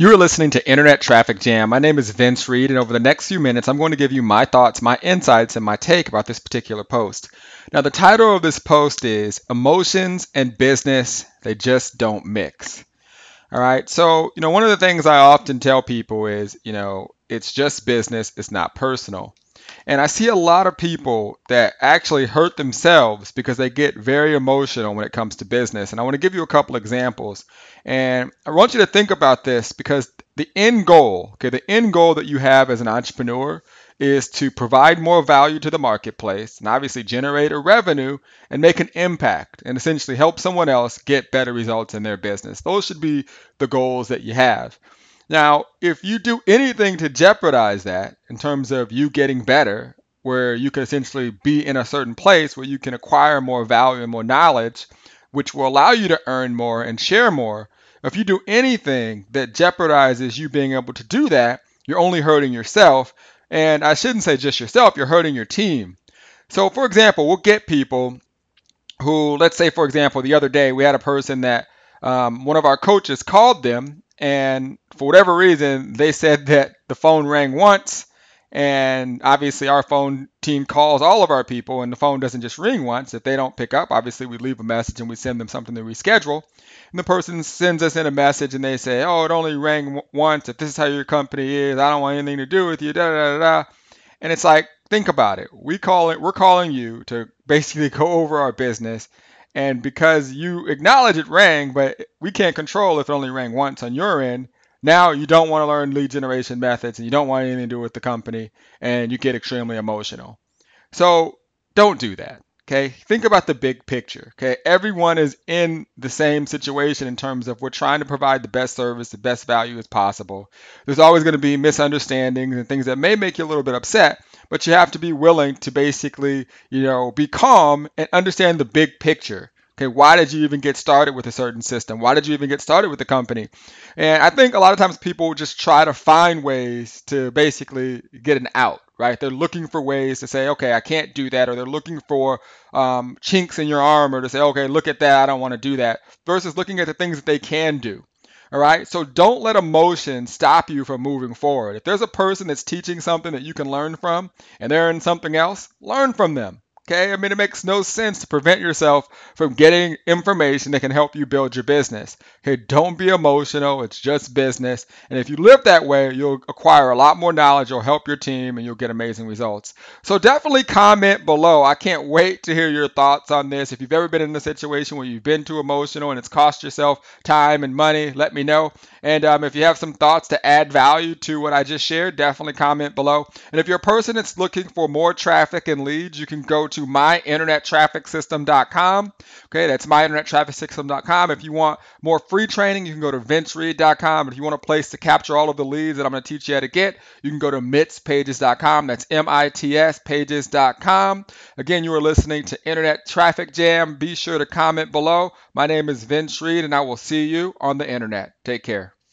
You are listening to Internet Traffic Jam. My name is Vince Reed, and over the next few minutes, I'm going to give you my thoughts, my insights, and my take about this particular post. Now, the title of this post is Emotions and Business, They Just Don't Mix. All right, so, you know, one of the things I often tell people is, you know, it's just business, it's not personal. And I see a lot of people that actually hurt themselves because they get very emotional when it comes to business. And I want to give you a couple examples. And I want you to think about this because the end goal, okay, the end goal that you have as an entrepreneur is to provide more value to the marketplace and obviously generate a revenue and make an impact and essentially help someone else get better results in their business. Those should be the goals that you have. Now, if you do anything to jeopardize that in terms of you getting better, where you can essentially be in a certain place where you can acquire more value and more knowledge, which will allow you to earn more and share more, if you do anything that jeopardizes you being able to do that, you're only hurting yourself. And I shouldn't say just yourself, you're hurting your team. So, for example, we'll get people who, let's say, for example, the other day we had a person that um, one of our coaches called them and for whatever reason, they said that the phone rang once, and obviously our phone team calls all of our people, and the phone doesn't just ring once. If they don't pick up, obviously we leave a message and we send them something to reschedule. And the person sends us in a message and they say, "Oh, it only rang once. If this is how your company is, I don't want anything to do with you." Da da da da. And it's like, think about it. We call it. We're calling you to basically go over our business and because you acknowledge it rang, but we can't control if it only rang once on your end, now you don't want to learn lead generation methods and you don't want anything to do with the company and you get extremely emotional. So don't do that. Okay, think about the big picture. Okay, everyone is in the same situation in terms of we're trying to provide the best service, the best value as possible. There's always going to be misunderstandings and things that may make you a little bit upset, but you have to be willing to basically, you know, be calm and understand the big picture. Okay, why did you even get started with a certain system? Why did you even get started with the company? And I think a lot of times people just try to find ways to basically get an out, right? They're looking for ways to say, okay, I can't do that, or they're looking for um, chinks in your armor to say, okay, look at that, I don't want to do that, versus looking at the things that they can do. All right. So don't let emotion stop you from moving forward. If there's a person that's teaching something that you can learn from and they're in something else, learn from them. Okay, I mean, it makes no sense to prevent yourself from getting information that can help you build your business. Okay, don't be emotional, it's just business. And if you live that way, you'll acquire a lot more knowledge, you'll help your team, and you'll get amazing results. So definitely comment below. I can't wait to hear your thoughts on this. If you've ever been in a situation where you've been too emotional and it's cost yourself time and money, let me know. And um, if you have some thoughts to add value to what I just shared, definitely comment below. And if you're a person that's looking for more traffic and leads, you can go to myinternettrafficsystem.com. Okay, that's myinternettrafficsystem.com. If you want more free training, you can go to vincereed.com. If you want a place to capture all of the leads that I'm going to teach you how to get, you can go to mitspages.com. That's M-I-T-S pages.com. Again, you are listening to Internet Traffic Jam. Be sure to comment below. My name is Vince Reed, and I will see you on the internet. Take care.